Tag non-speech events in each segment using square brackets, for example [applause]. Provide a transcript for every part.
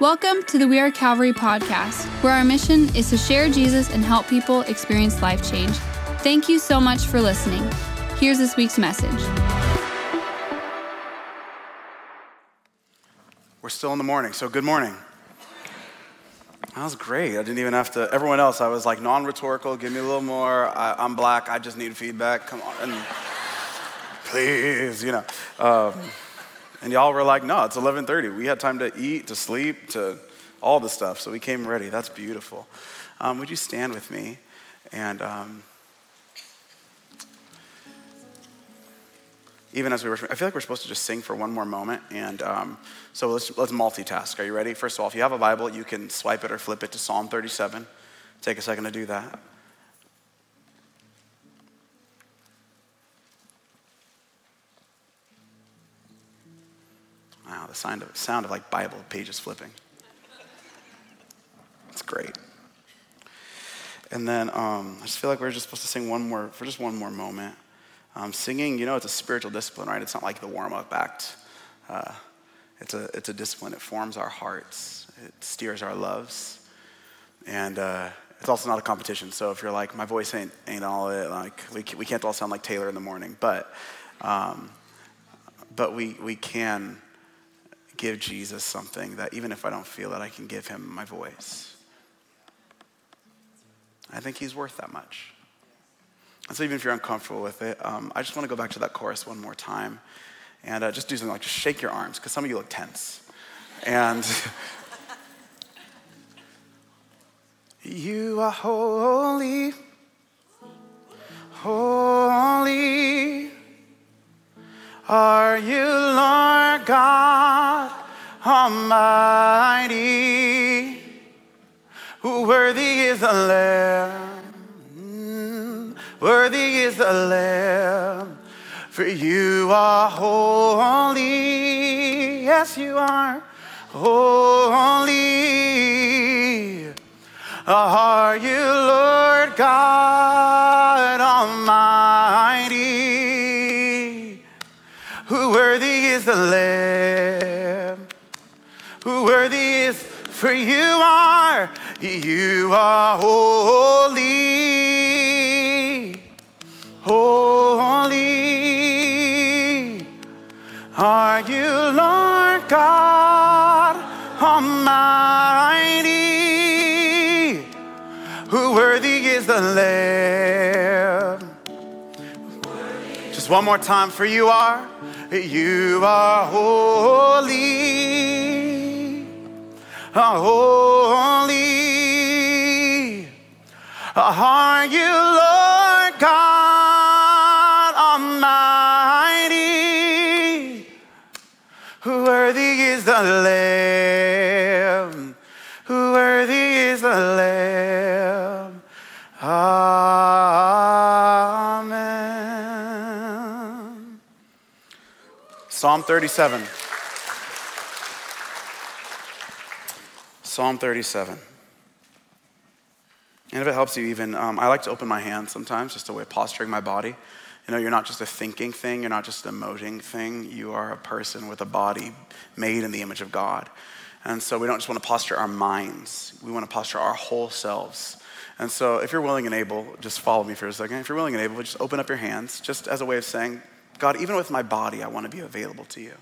Welcome to the We Are Calvary podcast, where our mission is to share Jesus and help people experience life change. Thank you so much for listening. Here's this week's message. We're still in the morning, so good morning. That was great. I didn't even have to, everyone else, I was like non rhetorical, give me a little more. I, am black, I just need feedback. Come on. And please, you know. Um, and y'all were like, no, it's 11:30. We had time to eat, to sleep, to all the stuff. So we came ready. That's beautiful. Um, would you stand with me? And um, even as we were, I feel like we're supposed to just sing for one more moment. And um, so let's, let's multitask. Are you ready? First of all, if you have a Bible, you can swipe it or flip it to Psalm 37. Take a second to do that. The sound of, sound of like Bible pages flipping. It's great. And then um, I just feel like we're just supposed to sing one more, for just one more moment. Um, singing, you know, it's a spiritual discipline, right? It's not like the warm up act. Uh, it's, a, it's a discipline. It forms our hearts, it steers our loves. And uh, it's also not a competition. So if you're like, my voice ain't, ain't all it, like, we, we can't all sound like Taylor in the morning, but, um, but we, we can give Jesus something that even if I don't feel it, I can give him my voice. I think he's worth that much. And so even if you're uncomfortable with it, um, I just want to go back to that chorus one more time and uh, just do something like just shake your arms because some of you look tense. And [laughs] you are holy, holy. Are you Lord God Almighty? Who worthy is the Lamb? Worthy is the Lamb. For you are holy. Yes, you are holy. Are you Lord God Almighty? Is the Lamb? Who worthy is, for you are, you are holy, holy. Are you Lord God Almighty? Who worthy is the Lamb? Just one more time, for you are. You are holy, holy. Are you Lord God Almighty? Worthy is the Lamb. Psalm 37. Psalm 37. And if it helps you, even, um, I like to open my hands sometimes, just a way of posturing my body. You know, you're not just a thinking thing, you're not just an emoting thing, you are a person with a body made in the image of God. And so we don't just want to posture our minds, we want to posture our whole selves. And so if you're willing and able, just follow me for a second. If you're willing and able, just open up your hands, just as a way of saying, God, even with my body, I want to be available to you.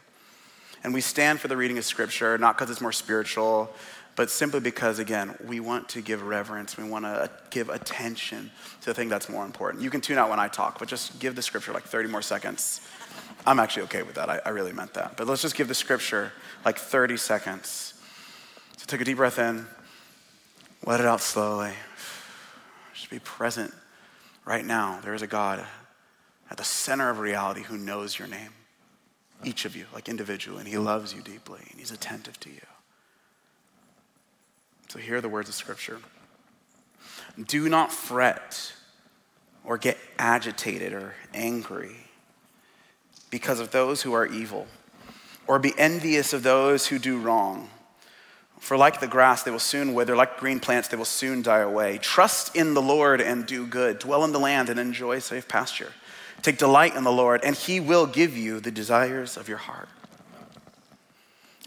And we stand for the reading of Scripture, not because it's more spiritual, but simply because, again, we want to give reverence. We want to uh, give attention to the thing that's more important. You can tune out when I talk, but just give the Scripture like 30 more seconds. I'm actually okay with that. I, I really meant that. But let's just give the Scripture like 30 seconds. So take a deep breath in, let it out slowly. Just be present right now. There is a God at the center of reality who knows your name, each of you, like individually, and He loves you deeply, and He's attentive to you. So hear the words of Scripture. Do not fret or get agitated or angry because of those who are evil, or be envious of those who do wrong. For like the grass, they will soon wither, like green plants, they will soon die away. Trust in the Lord and do good. Dwell in the land and enjoy safe pasture. Take delight in the Lord, and he will give you the desires of your heart.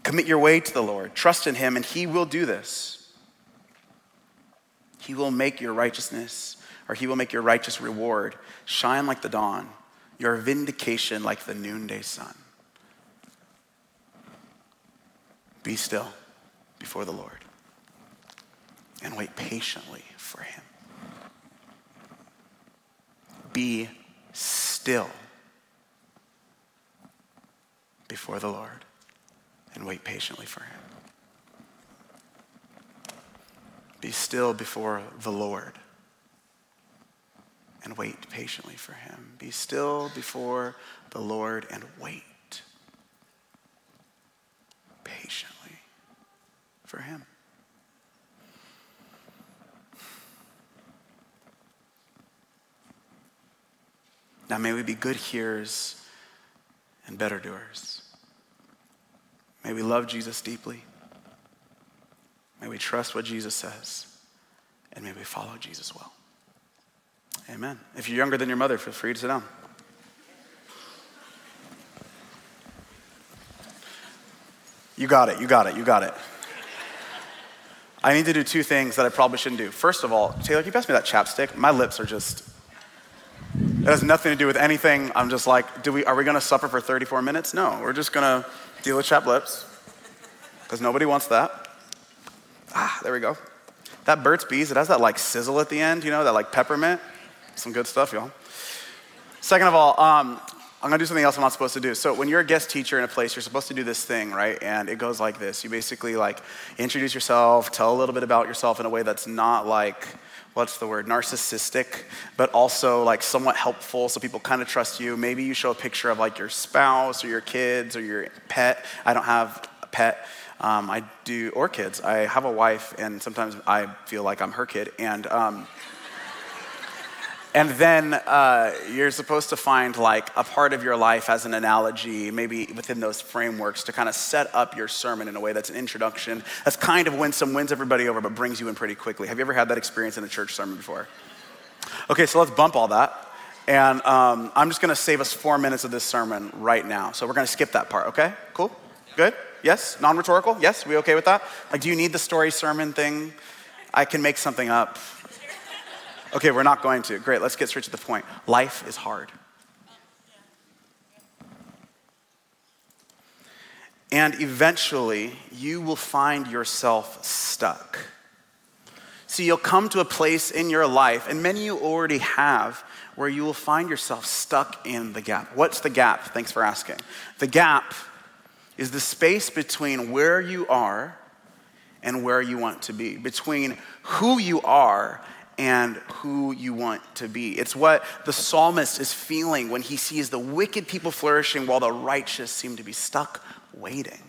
Commit your way to the Lord, trust in Him, and He will do this. He will make your righteousness, or He will make your righteous reward shine like the dawn, your vindication like the noonday sun. Be still before the Lord and wait patiently for Him. Be still before the Lord and wait patiently for Him. Be still before the Lord and wait patiently for Him. Be still before the Lord and wait patiently for Him. Now, may we be good hearers and better doers. May we love Jesus deeply. May we trust what Jesus says. And may we follow Jesus well. Amen. If you're younger than your mother, feel free to sit down. You got it, you got it, you got it. I need to do two things that I probably shouldn't do. First of all, Taylor, can you pass me that chapstick? My lips are just it has nothing to do with anything. I'm just like, do we, are we going to suffer for 34 minutes? No, we're just going to deal with chapped lips because nobody wants that. Ah, there we go. That Burt's Bees, it has that like sizzle at the end, you know, that like peppermint. Some good stuff, y'all. Second of all, um, I'm gonna do something else I'm not supposed to do. So when you're a guest teacher in a place, you're supposed to do this thing, right? And it goes like this. You basically like introduce yourself, tell a little bit about yourself in a way that's not like what's the word, narcissistic, but also like somewhat helpful so people kind of trust you. Maybe you show a picture of like your spouse or your kids or your pet. I don't have a pet. Um, I do, or kids. I have a wife, and sometimes I feel like I'm her kid. And um, and then uh, you're supposed to find like a part of your life as an analogy, maybe within those frameworks, to kind of set up your sermon in a way that's an introduction. That's kind of when some wins everybody over, but brings you in pretty quickly. Have you ever had that experience in a church sermon before? Okay, so let's bump all that. And um, I'm just going to save us four minutes of this sermon right now. So we're going to skip that part, okay? Cool? Good? Yes? Non rhetorical? Yes? We okay with that? Like, do you need the story sermon thing? I can make something up. Okay, we're not going to. Great, let's get straight to the point. Life is hard. And eventually, you will find yourself stuck. See, you'll come to a place in your life, and many you already have, where you will find yourself stuck in the gap. What's the gap? Thanks for asking. The gap is the space between where you are and where you want to be, between who you are and who you want to be. It's what the psalmist is feeling when he sees the wicked people flourishing while the righteous seem to be stuck waiting.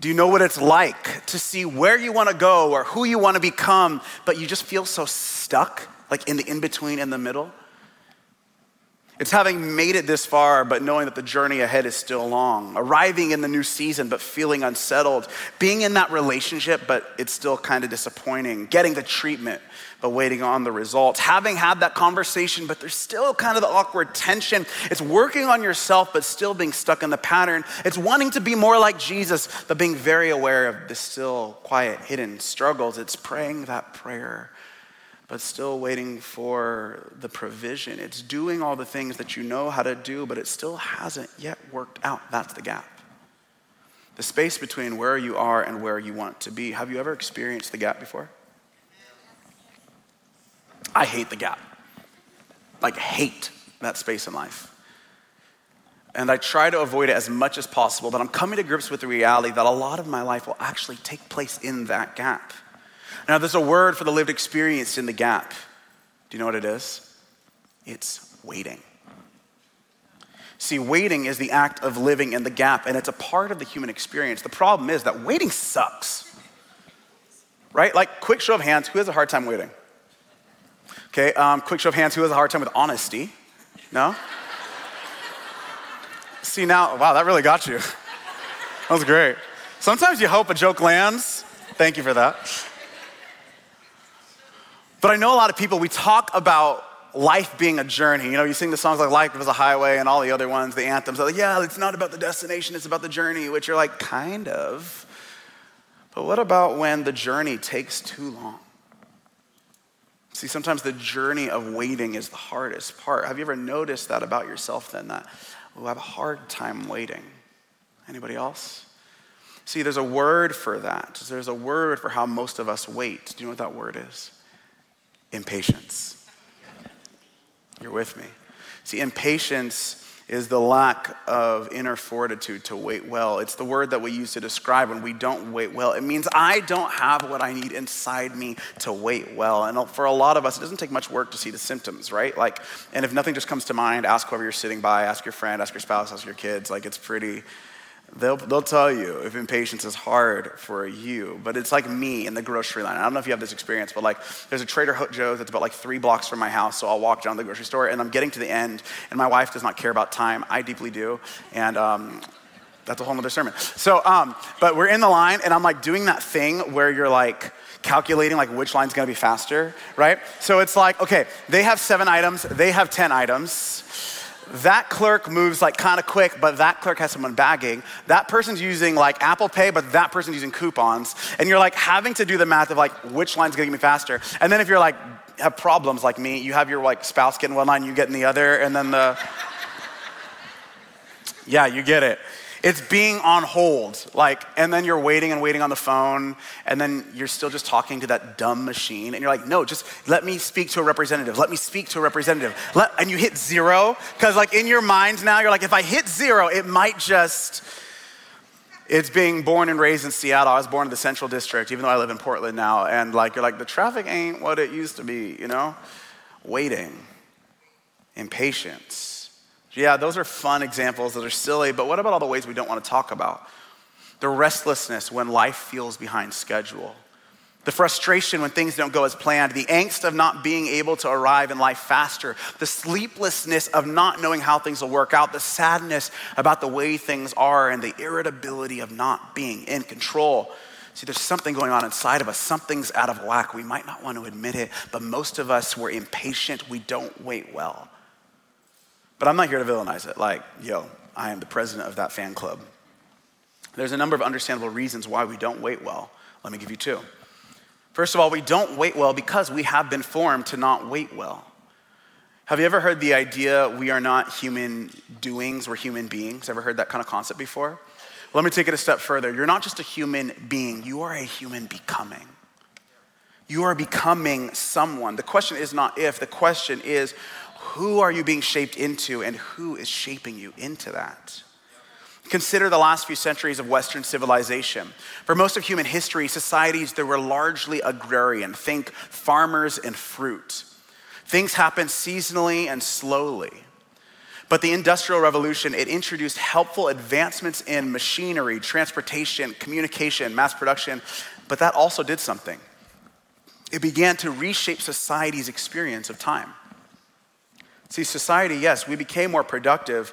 Do you know what it's like to see where you want to go or who you want to become, but you just feel so stuck, like in the in between, in the middle? It's having made it this far, but knowing that the journey ahead is still long. Arriving in the new season, but feeling unsettled. Being in that relationship, but it's still kind of disappointing. Getting the treatment, but waiting on the results. Having had that conversation, but there's still kind of the awkward tension. It's working on yourself, but still being stuck in the pattern. It's wanting to be more like Jesus, but being very aware of the still quiet, hidden struggles. It's praying that prayer but still waiting for the provision. It's doing all the things that you know how to do, but it still hasn't yet worked out. That's the gap. The space between where you are and where you want to be. Have you ever experienced the gap before? I hate the gap. Like, hate that space in life. And I try to avoid it as much as possible, but I'm coming to grips with the reality that a lot of my life will actually take place in that gap. Now, there's a word for the lived experience in the gap. Do you know what it is? It's waiting. See, waiting is the act of living in the gap, and it's a part of the human experience. The problem is that waiting sucks. Right? Like, quick show of hands who has a hard time waiting? Okay, um, quick show of hands who has a hard time with honesty? No? See, now, wow, that really got you. [laughs] That was great. Sometimes you hope a joke lands. Thank you for that. But I know a lot of people, we talk about life being a journey. You know, you sing the songs like Life is a Highway and all the other ones, the anthems. Like, yeah, it's not about the destination, it's about the journey, which you're like, kind of. But what about when the journey takes too long? See, sometimes the journey of waiting is the hardest part. Have you ever noticed that about yourself then? That we have a hard time waiting. Anybody else? See, there's a word for that. There's a word for how most of us wait. Do you know what that word is? Impatience. You're with me. See, impatience is the lack of inner fortitude to wait well. It's the word that we use to describe when we don't wait well. It means I don't have what I need inside me to wait well. And for a lot of us, it doesn't take much work to see the symptoms, right? Like, and if nothing just comes to mind, ask whoever you're sitting by, ask your friend, ask your spouse, ask your kids. Like, it's pretty They'll, they'll tell you if impatience is hard for you, but it's like me in the grocery line. I don't know if you have this experience, but like there's a Trader Joe's that's about like three blocks from my house, so I'll walk down to the grocery store and I'm getting to the end, and my wife does not care about time. I deeply do, and um, that's a whole other sermon. So, um, but we're in the line, and I'm like doing that thing where you're like, calculating like which line's gonna be faster, right? So it's like, okay, they have seven items, they have 10 items that clerk moves like kind of quick, but that clerk has someone bagging. That person's using like Apple Pay, but that person's using coupons. And you're like having to do the math of like which line's gonna get me faster. And then if you're like have problems like me, you have your like spouse get in one line, you get in the other, and then the [laughs] yeah, you get it. It's being on hold, like, and then you're waiting and waiting on the phone, and then you're still just talking to that dumb machine, and you're like, no, just let me speak to a representative. Let me speak to a representative. Let, and you hit zero, because like in your mind now, you're like, if I hit zero, it might just. It's being born and raised in Seattle. I was born in the Central District, even though I live in Portland now. And like, you're like, the traffic ain't what it used to be, you know? Waiting, impatience yeah, those are fun examples that are silly, but what about all the ways we don't want to talk about? The restlessness when life feels behind schedule. The frustration when things don't go as planned, the angst of not being able to arrive in life faster, the sleeplessness of not knowing how things will work out, the sadness about the way things are, and the irritability of not being in control. See, there's something going on inside of us. Something's out of whack. We might not want to admit it, but most of us, we're impatient. We don't wait well. But I'm not here to villainize it. Like, yo, I am the president of that fan club. There's a number of understandable reasons why we don't wait well. Let me give you two. First of all, we don't wait well because we have been formed to not wait well. Have you ever heard the idea we are not human doings, we're human beings? Ever heard that kind of concept before? Let me take it a step further. You're not just a human being, you are a human becoming. You are becoming someone. The question is not if, the question is who are you being shaped into and who is shaping you into that? Consider the last few centuries of Western civilization. For most of human history, societies that were largely agrarian. Think farmers and fruit. Things happened seasonally and slowly. But the Industrial Revolution, it introduced helpful advancements in machinery, transportation, communication, mass production, but that also did something. It began to reshape society's experience of time. See, society, yes, we became more productive,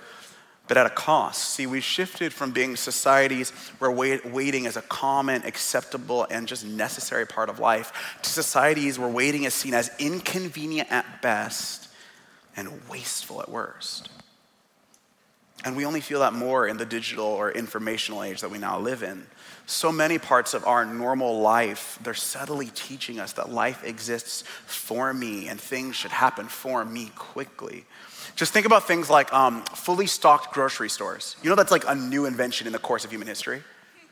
but at a cost. See, we shifted from being societies where waiting is a common, acceptable, and just necessary part of life to societies where waiting is seen as inconvenient at best and wasteful at worst. And we only feel that more in the digital or informational age that we now live in so many parts of our normal life, they're subtly teaching us that life exists for me and things should happen for me quickly. Just think about things like um, fully stocked grocery stores. You know, that's like a new invention in the course of human history,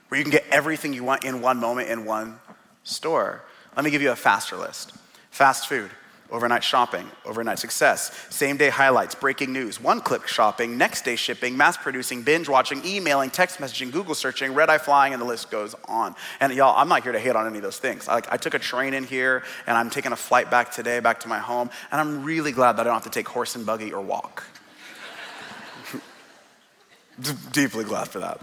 where you can get everything you want in one moment in one store. Let me give you a faster list fast food, overnight shopping, overnight success, same day highlights, breaking news, one click shopping, next day shipping, mass producing, binge watching, emailing, text messaging, Google searching, red eye flying, and the list goes on. And y'all, I'm not here to hate on any of those things. I, I took a train in here and I'm taking a flight back today, back to my home, and I'm really glad that I don't have to take horse and buggy or walk. [laughs] Deeply glad for that.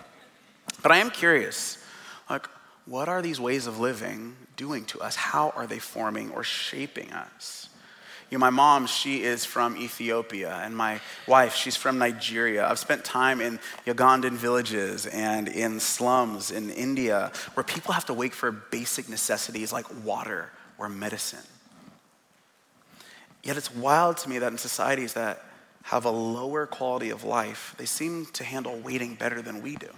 But I am curious, like, what are these ways of living doing to us? How are they forming or shaping us? You know, my mom, she is from Ethiopia, and my wife, she's from Nigeria. I've spent time in Ugandan villages and in slums in India where people have to wait for basic necessities like water or medicine. Yet it's wild to me that in societies that have a lower quality of life, they seem to handle waiting better than we do.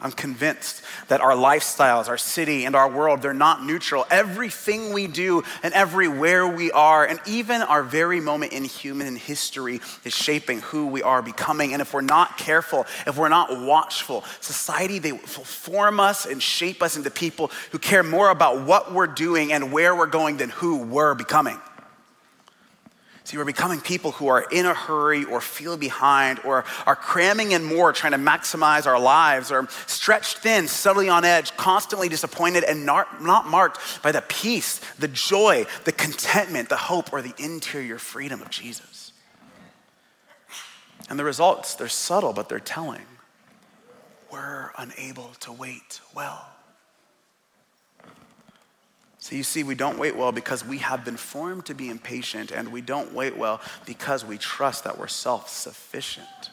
I'm convinced that our lifestyles, our city, and our world, they're not neutral. Everything we do and everywhere we are, and even our very moment in human history, is shaping who we are becoming. And if we're not careful, if we're not watchful, society, they will form us and shape us into people who care more about what we're doing and where we're going than who we're becoming. See, we're becoming people who are in a hurry or feel behind or are cramming in more, trying to maximize our lives, or stretched thin, subtly on edge, constantly disappointed and not, not marked by the peace, the joy, the contentment, the hope, or the interior freedom of Jesus. And the results, they're subtle, but they're telling. We're unable to wait well. So you see, we don't wait well because we have been formed to be impatient, and we don't wait well because we trust that we're self sufficient.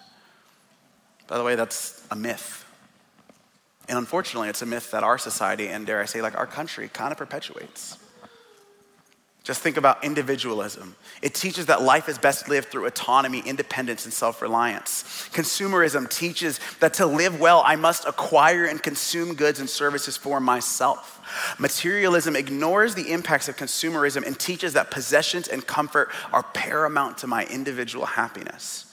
By the way, that's a myth. And unfortunately, it's a myth that our society, and dare I say, like our country, kind of perpetuates. Just think about individualism. It teaches that life is best lived through autonomy, independence, and self reliance. Consumerism teaches that to live well, I must acquire and consume goods and services for myself. Materialism ignores the impacts of consumerism and teaches that possessions and comfort are paramount to my individual happiness.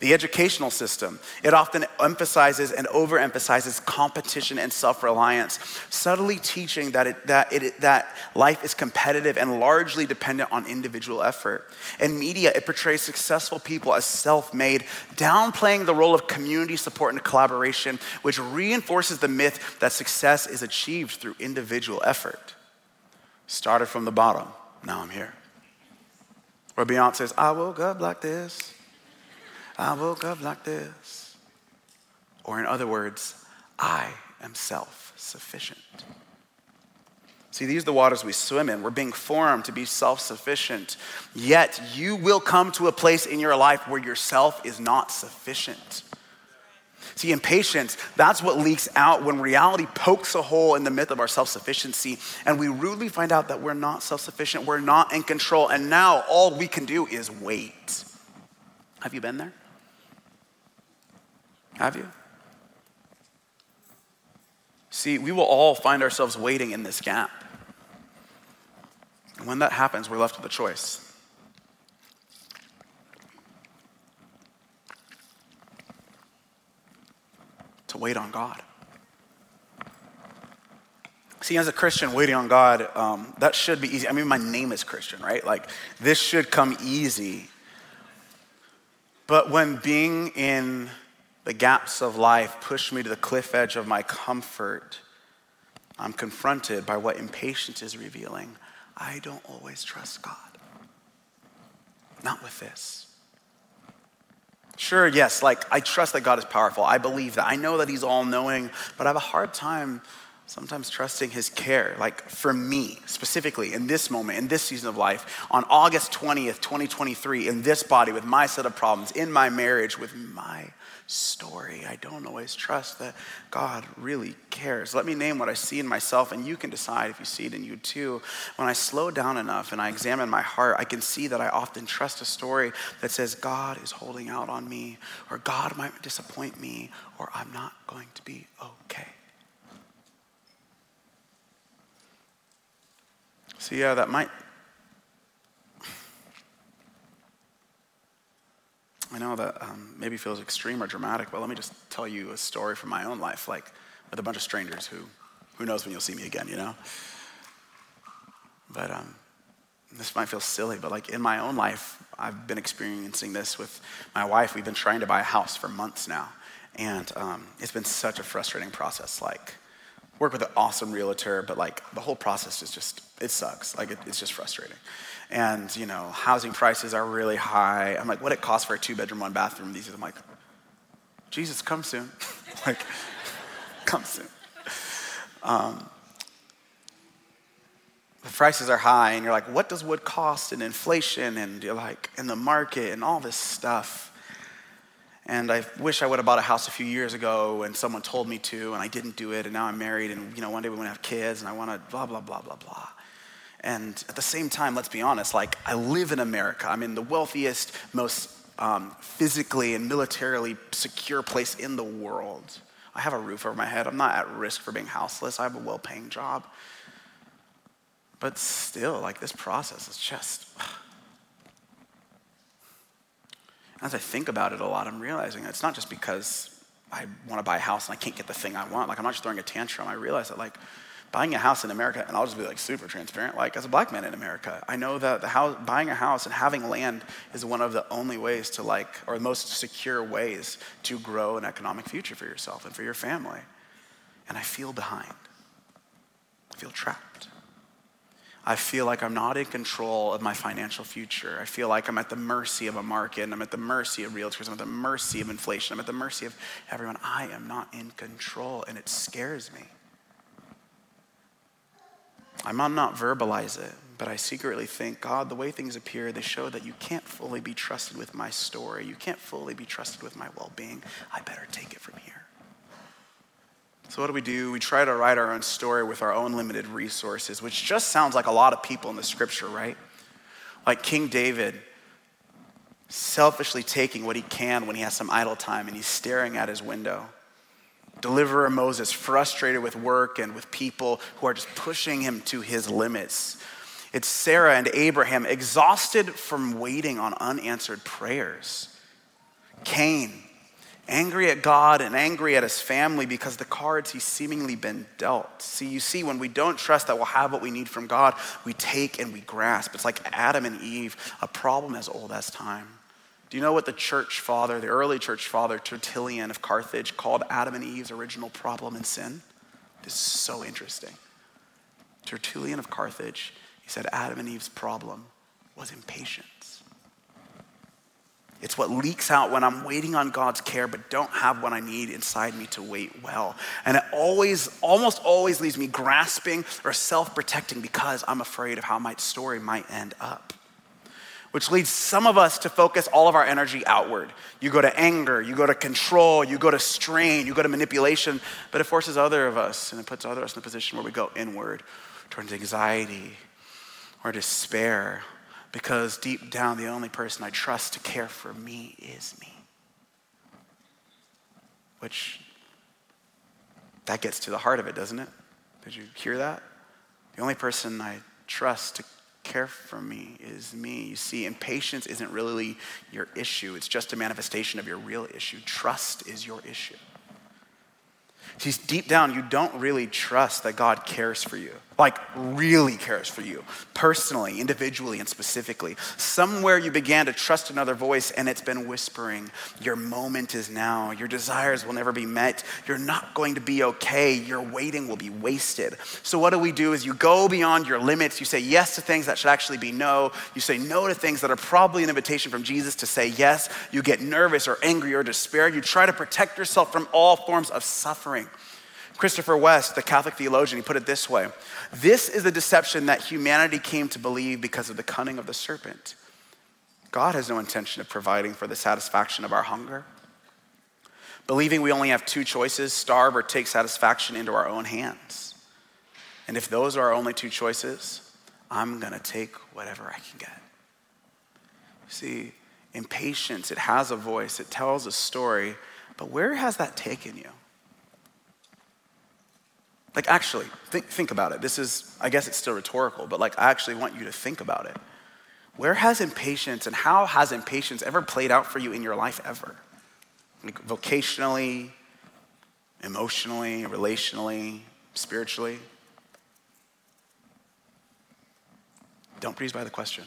The educational system, it often emphasizes and overemphasizes competition and self-reliance, subtly teaching that, it, that, it, that life is competitive and largely dependent on individual effort. In media, it portrays successful people as self-made, downplaying the role of community support and collaboration, which reinforces the myth that success is achieved through individual effort. Started from the bottom, now I'm here. Where Beyonce says, I woke up like this. I woke up like this. Or, in other words, I am self sufficient. See, these are the waters we swim in. We're being formed to be self sufficient. Yet, you will come to a place in your life where yourself is not sufficient. See, impatience, that's what leaks out when reality pokes a hole in the myth of our self sufficiency, and we rudely find out that we're not self sufficient, we're not in control, and now all we can do is wait. Have you been there? Have you? See, we will all find ourselves waiting in this gap. And when that happens, we're left with a choice. To wait on God. See, as a Christian, waiting on God, um, that should be easy. I mean, my name is Christian, right? Like, this should come easy. But when being in the gaps of life push me to the cliff edge of my comfort, I'm confronted by what impatience is revealing. I don't always trust God. Not with this. Sure, yes, like I trust that God is powerful. I believe that. I know that He's all knowing, but I have a hard time sometimes trusting his care. Like for me, specifically in this moment, in this season of life, on August 20th, 2023, in this body, with my set of problems, in my marriage, with my story, I don't always trust that God really cares. Let me name what I see in myself, and you can decide if you see it in you too. When I slow down enough and I examine my heart, I can see that I often trust a story that says, God is holding out on me, or God might disappoint me, or I'm not going to be okay. So, yeah, that might. I know that um, maybe feels extreme or dramatic, but let me just tell you a story from my own life, like with a bunch of strangers who, who knows when you'll see me again, you know? But um, this might feel silly, but like in my own life, I've been experiencing this with my wife. We've been trying to buy a house for months now, and um, it's been such a frustrating process. Like, work with an awesome realtor, but like the whole process is just, it sucks. Like it, it's just frustrating. And, you know, housing prices are really high. I'm like, what it costs for a two bedroom, one bathroom these days? I'm like, Jesus, come soon. [laughs] like, come soon. Um, the prices are high, and you're like, what does wood cost? And inflation, and you're like, in the market, and all this stuff. And I wish I would have bought a house a few years ago and someone told me to, and I didn't do it, and now I'm married, and you know, one day we want to have kids, and I want to blah, blah, blah, blah, blah. And at the same time, let's be honest, like I live in America. I'm in the wealthiest, most um, physically and militarily secure place in the world. I have a roof over my head. I'm not at risk for being houseless. I have a well paying job. But still, like this process is just. [sighs] As I think about it a lot, I'm realizing it's not just because I want to buy a house and I can't get the thing I want. Like, I'm not just throwing a tantrum. I realize that, like, buying a house in America, and I'll just be like super transparent, like as a black man in America, I know that the house, buying a house and having land is one of the only ways to like, or the most secure ways to grow an economic future for yourself and for your family. And I feel behind. I feel trapped. I feel like I'm not in control of my financial future. I feel like I'm at the mercy of a market and I'm at the mercy of realtors. I'm at the mercy of inflation. I'm at the mercy of everyone. I am not in control and it scares me. I might not verbalize it, but I secretly think, God, the way things appear, they show that you can't fully be trusted with my story. You can't fully be trusted with my well being. I better take it from here. So, what do we do? We try to write our own story with our own limited resources, which just sounds like a lot of people in the scripture, right? Like King David selfishly taking what he can when he has some idle time and he's staring at his window deliverer Moses, frustrated with work and with people who are just pushing him to his limits. It's Sarah and Abraham, exhausted from waiting on unanswered prayers. Cain, angry at God and angry at his family because the cards he's seemingly been dealt. See, you see, when we don't trust that we'll have what we need from God, we take and we grasp. It's like Adam and Eve, a problem as old as time. Do you know what the church father, the early church father, Tertullian of Carthage, called Adam and Eve's original problem and sin? This is so interesting. Tertullian of Carthage, he said Adam and Eve's problem was impatience. It's what leaks out when I'm waiting on God's care but don't have what I need inside me to wait well. And it always, almost always leaves me grasping or self protecting because I'm afraid of how my story might end up which leads some of us to focus all of our energy outward. You go to anger, you go to control, you go to strain, you go to manipulation, but it forces other of us and it puts other of us in a position where we go inward towards anxiety or despair because deep down, the only person I trust to care for me is me. Which, that gets to the heart of it, doesn't it? Did you hear that? The only person I trust to care for me is me. You see, impatience isn't really your issue, it's just a manifestation of your real issue. Trust is your issue. See, deep down, you don't really trust that God cares for you like really cares for you, personally, individually, and specifically. Somewhere you began to trust another voice and it's been whispering, Your moment is now. Your desires will never be met. You're not going to be okay. Your waiting will be wasted. So, what do we do is you go beyond your limits. You say yes to things that should actually be no. You say no to things that are probably an invitation from Jesus to say yes. You get nervous or angry or despair. You try to protect yourself from all forms of suffering. Christopher West, the Catholic theologian, he put it this way This is the deception that humanity came to believe because of the cunning of the serpent. God has no intention of providing for the satisfaction of our hunger. Believing we only have two choices starve or take satisfaction into our own hands. And if those are our only two choices, I'm going to take whatever I can get. See, impatience, it has a voice, it tells a story, but where has that taken you? Like, actually, think, think about it. This is, I guess it's still rhetorical, but like, I actually want you to think about it. Where has impatience and how has impatience ever played out for you in your life ever? Like, vocationally, emotionally, relationally, spiritually? Don't breeze by the question.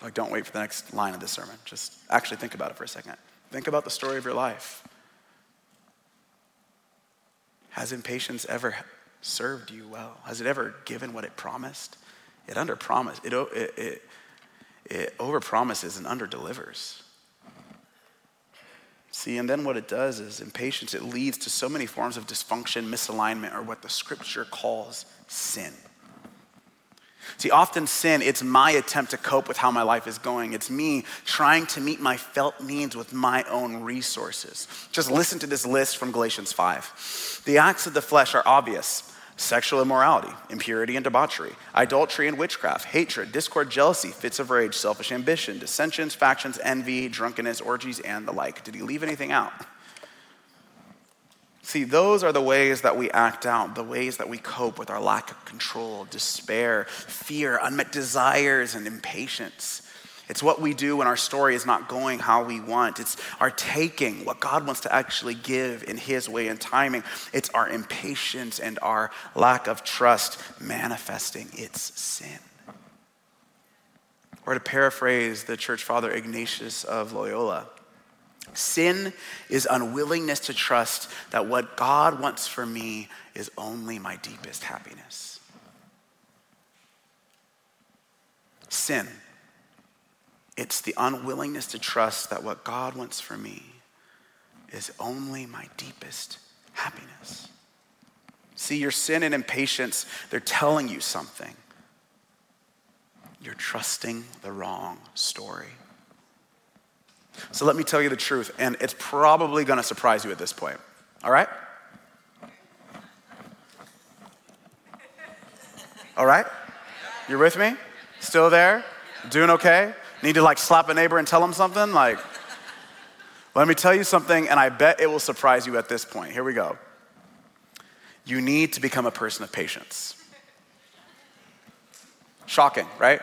Like, don't wait for the next line of the sermon. Just actually think about it for a second. Think about the story of your life. Has impatience ever served you well? Has it ever given what it promised? It under promise. It, it, it, it over promises and underdelivers. See, and then what it does is impatience, it leads to so many forms of dysfunction, misalignment, or what the scripture calls sin. See, often sin, it's my attempt to cope with how my life is going. It's me trying to meet my felt needs with my own resources. Just listen to this list from Galatians 5. The acts of the flesh are obvious sexual immorality, impurity and debauchery, adultery and witchcraft, hatred, discord, jealousy, fits of rage, selfish ambition, dissensions, factions, envy, drunkenness, orgies, and the like. Did he leave anything out? See, those are the ways that we act out, the ways that we cope with our lack of control, despair, fear, unmet desires, and impatience. It's what we do when our story is not going how we want. It's our taking what God wants to actually give in His way and timing. It's our impatience and our lack of trust manifesting its sin. Or to paraphrase the church father Ignatius of Loyola, Sin is unwillingness to trust that what God wants for me is only my deepest happiness. Sin, it's the unwillingness to trust that what God wants for me is only my deepest happiness. See, your sin and impatience, they're telling you something. You're trusting the wrong story. So let me tell you the truth, and it's probably gonna surprise you at this point, all right? All right? You're with me? Still there? Doing okay? Need to like slap a neighbor and tell them something? Like, let me tell you something, and I bet it will surprise you at this point. Here we go. You need to become a person of patience. Shocking, right?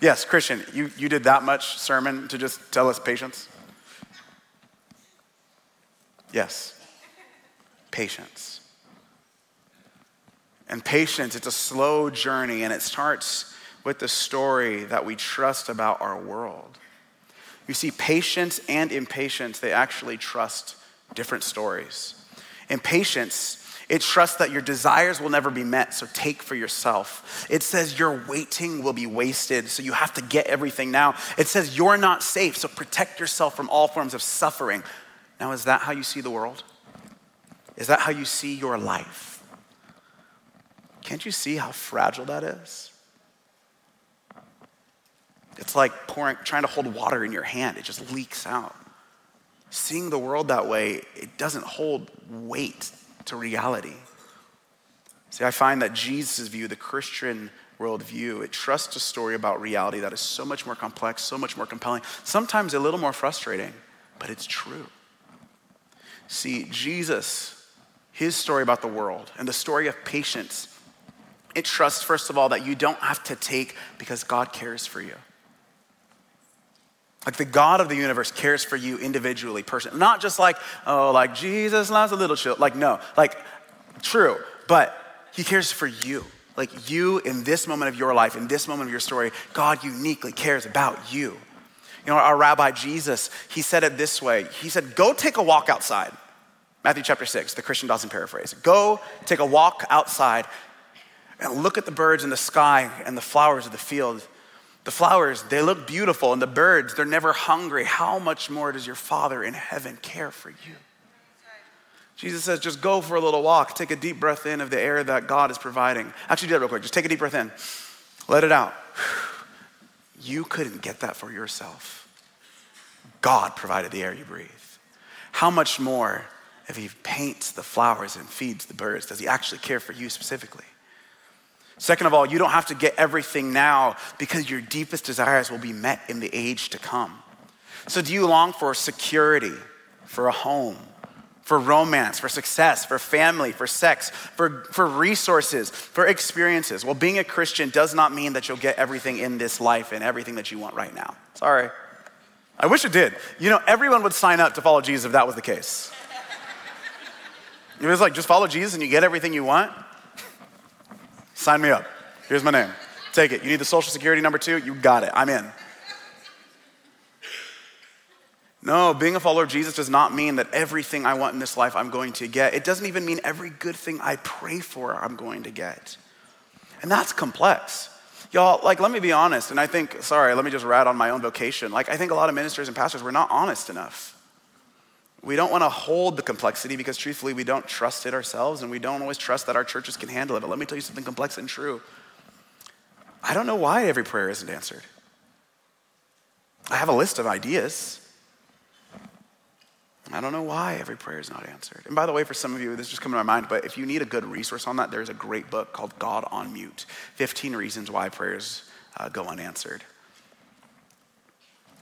Yes, Christian, you, you did that much sermon to just tell us patience? Yes, patience. And patience, it's a slow journey, and it starts with the story that we trust about our world. You see, patience and impatience, they actually trust different stories. Impatience it trusts that your desires will never be met, so take for yourself. It says your waiting will be wasted, so you have to get everything now. It says you're not safe, so protect yourself from all forms of suffering. Now, is that how you see the world? Is that how you see your life? Can't you see how fragile that is? It's like pouring, trying to hold water in your hand, it just leaks out. Seeing the world that way, it doesn't hold weight to reality. See, I find that Jesus' view, the Christian worldview, it trusts a story about reality that is so much more complex, so much more compelling, sometimes a little more frustrating, but it's true. See, Jesus, his story about the world and the story of patience, it trusts, first of all, that you don't have to take because God cares for you. Like the God of the universe cares for you individually, person. Not just like, oh, like Jesus loves a little child. Like, no, like, true, but he cares for you. Like you in this moment of your life, in this moment of your story, God uniquely cares about you. You know, our rabbi Jesus, he said it this way. He said, go take a walk outside. Matthew chapter 6, the Christian Dawson paraphrase. Go take a walk outside and look at the birds in the sky and the flowers of the field the flowers, they look beautiful, and the birds, they're never hungry. How much more does your Father in heaven care for you? Jesus says, just go for a little walk. Take a deep breath in of the air that God is providing. Actually, do that real quick. Just take a deep breath in. Let it out. [sighs] You couldn't get that for yourself. God provided the air you breathe. How much more if He paints the flowers and feeds the birds? Does He actually care for you specifically? Second of all, you don't have to get everything now because your deepest desires will be met in the age to come. So, do you long for security, for a home, for romance, for success, for family, for sex, for, for resources, for experiences? Well, being a Christian does not mean that you'll get everything in this life and everything that you want right now. Sorry. I wish it did. You know, everyone would sign up to follow Jesus if that was the case. It was like, just follow Jesus and you get everything you want. Sign me up. Here's my name. Take it. You need the social security number two? You got it. I'm in. No, being a follower of Jesus does not mean that everything I want in this life I'm going to get. It doesn't even mean every good thing I pray for I'm going to get. And that's complex. Y'all, like, let me be honest, and I think, sorry, let me just rat on my own vocation. Like, I think a lot of ministers and pastors, we're not honest enough. We don't want to hold the complexity because truthfully, we don't trust it ourselves and we don't always trust that our churches can handle it. But let me tell you something complex and true. I don't know why every prayer isn't answered. I have a list of ideas. I don't know why every prayer is not answered. And by the way, for some of you, this just coming to my mind, but if you need a good resource on that, there's a great book called God on Mute 15 Reasons Why Prayers uh, Go Unanswered.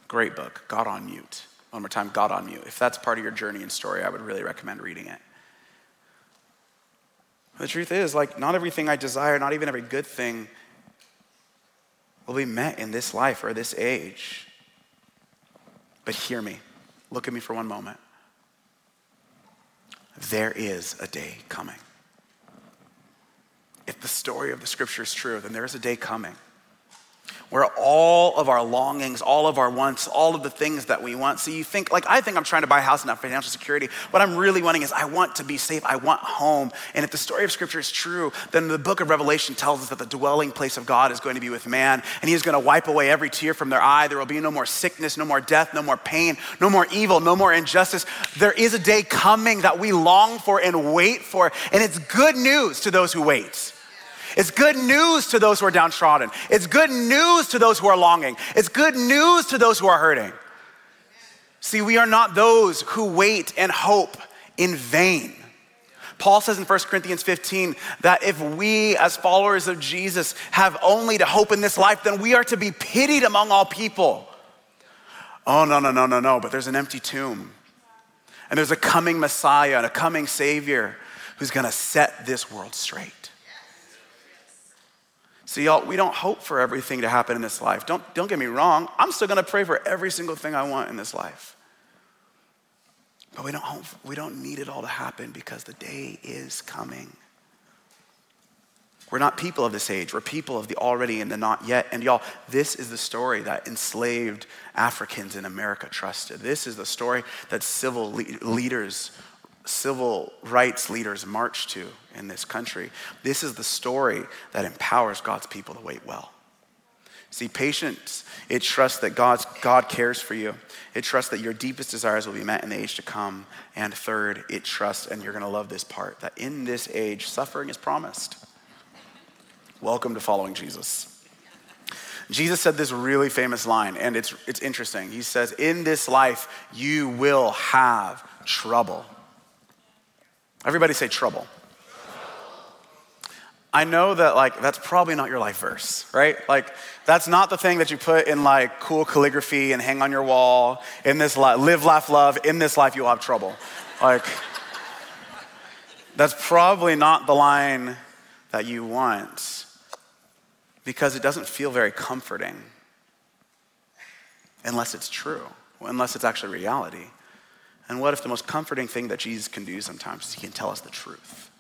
Great book, God on Mute. One more time, God on Mute. If that's part of your journey and story, I would really recommend reading it. The truth is, like, not everything I desire, not even every good thing, will be met in this life or this age. But hear me. Look at me for one moment. There is a day coming. If the story of the scripture is true, then there is a day coming where all of our longings, all of our wants, all of the things that we want. So you think, like, I think I'm trying to buy a house and have financial security. What I'm really wanting is I want to be safe. I want home. And if the story of Scripture is true, then the book of Revelation tells us that the dwelling place of God is going to be with man, and He is going to wipe away every tear from their eye. There will be no more sickness, no more death, no more pain, no more evil, no more injustice. There is a day coming that we long for and wait for, and it's good news to those who wait. It's good news to those who are downtrodden. It's good news to those who are longing. It's good news to those who are hurting. See, we are not those who wait and hope in vain. Paul says in 1 Corinthians 15 that if we, as followers of Jesus, have only to hope in this life, then we are to be pitied among all people. Oh, no, no, no, no, no, but there's an empty tomb. And there's a coming Messiah and a coming Savior who's gonna set this world straight. So, y'all, we don't hope for everything to happen in this life. Don't, don't get me wrong. I'm still going to pray for every single thing I want in this life. But we don't, hope, we don't need it all to happen because the day is coming. We're not people of this age. We're people of the already and the not yet. And y'all, this is the story that enslaved Africans in America trusted. This is the story that civil le- leaders civil rights leaders march to in this country. This is the story that empowers God's people to wait well. See, patience, it trusts that God's, God cares for you. It trusts that your deepest desires will be met in the age to come. And third, it trusts, and you're going to love this part, that in this age, suffering is promised. Welcome to following Jesus. Jesus said this really famous line, and it's, it's interesting. He says, In this life, you will have trouble. Everybody say trouble. I know that like that's probably not your life verse, right? Like that's not the thing that you put in like cool calligraphy and hang on your wall. In this life, live, laugh, love. In this life, you'll have trouble. Like that's probably not the line that you want because it doesn't feel very comforting unless it's true, unless it's actually reality. And what if the most comforting thing that Jesus can do sometimes is he can tell us the truth?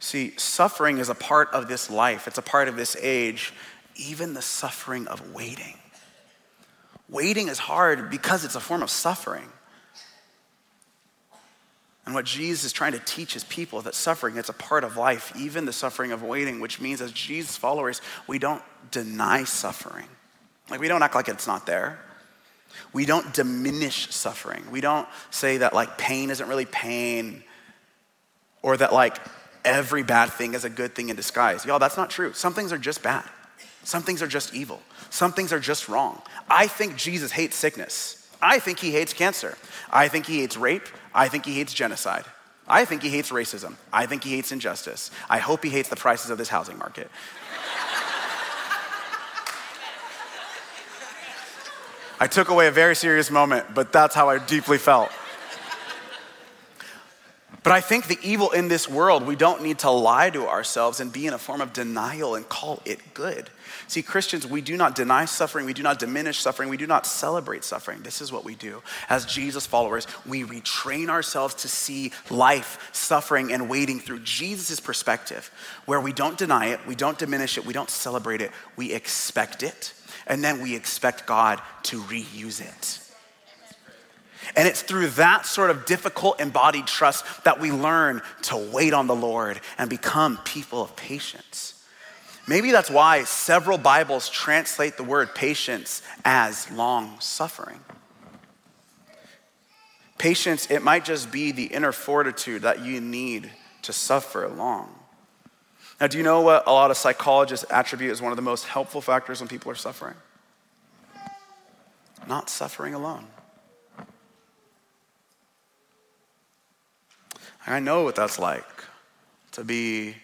See, suffering is a part of this life, it's a part of this age, even the suffering of waiting. Waiting is hard because it's a form of suffering. And what Jesus is trying to teach his people is that suffering, it's a part of life, even the suffering of waiting, which means as Jesus followers, we don't deny suffering. Like we don't act like it's not there. We don't diminish suffering. We don't say that like pain isn't really pain or that like every bad thing is a good thing in disguise. Y'all, that's not true. Some things are just bad. Some things are just evil. Some things are just wrong. I think Jesus hates sickness. I think he hates cancer. I think he hates rape. I think he hates genocide. I think he hates racism. I think he hates injustice. I hope he hates the prices of this housing market. I took away a very serious moment, but that's how I deeply felt. But I think the evil in this world, we don't need to lie to ourselves and be in a form of denial and call it good. See, Christians, we do not deny suffering, we do not diminish suffering, we do not celebrate suffering. This is what we do. As Jesus followers, we retrain ourselves to see life, suffering, and waiting through Jesus' perspective, where we don't deny it, we don't diminish it, we don't celebrate it, we expect it and then we expect God to reuse it. And it's through that sort of difficult embodied trust that we learn to wait on the Lord and become people of patience. Maybe that's why several Bibles translate the word patience as long suffering. Patience, it might just be the inner fortitude that you need to suffer long. Now, do you know what a lot of psychologists attribute as one of the most helpful factors when people are suffering? Not suffering alone. I know what that's like to be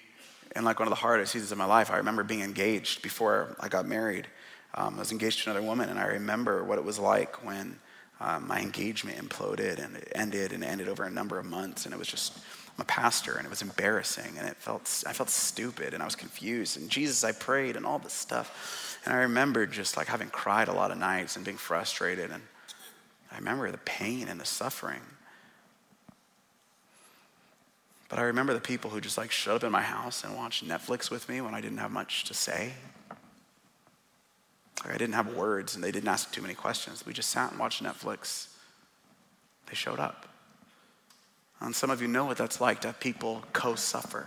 in like one of the hardest seasons of my life. I remember being engaged before I got married. Um, I was engaged to another woman, and I remember what it was like when um, my engagement imploded and it ended and it ended over a number of months, and it was just a pastor, and it was embarrassing, and it felt, I felt stupid, and I was confused. And Jesus, I prayed, and all this stuff. And I remember just like having cried a lot of nights and being frustrated. And I remember the pain and the suffering. But I remember the people who just like showed up in my house and watched Netflix with me when I didn't have much to say. Like I didn't have words and they didn't ask too many questions. We just sat and watched Netflix. They showed up. And some of you know what that's like to have people co suffer,